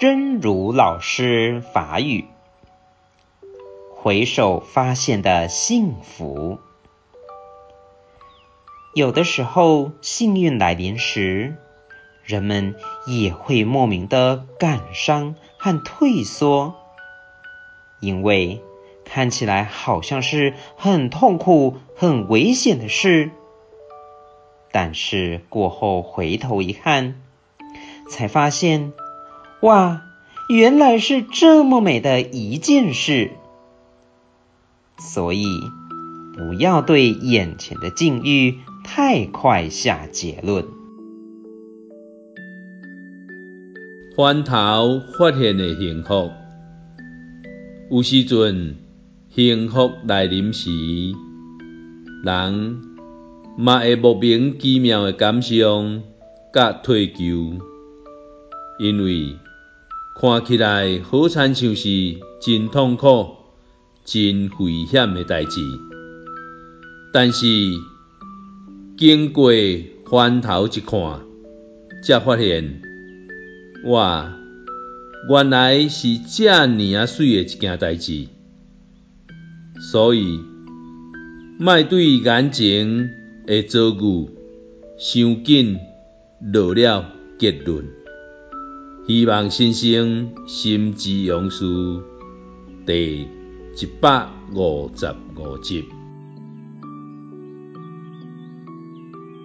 真如老师法语，回首发现的幸福。有的时候，幸运来临时，人们也会莫名的感伤和退缩，因为看起来好像是很痛苦、很危险的事，但是过后回头一看，才发现。哇，原来是这么美的一件事，所以不要对眼前的境遇太快下结论。翻头发现的幸福，有时阵幸福来临时，人嘛会莫名其妙的感伤甲退求，因为。看起来好亲像是真痛苦、真危险的代志，但是经过翻头一看，才发现，哇，原来是这尔啊水的一件代志。所以，莫对眼前的遭遇伤紧落了结论。希望先生心之勇士第一百五十五集。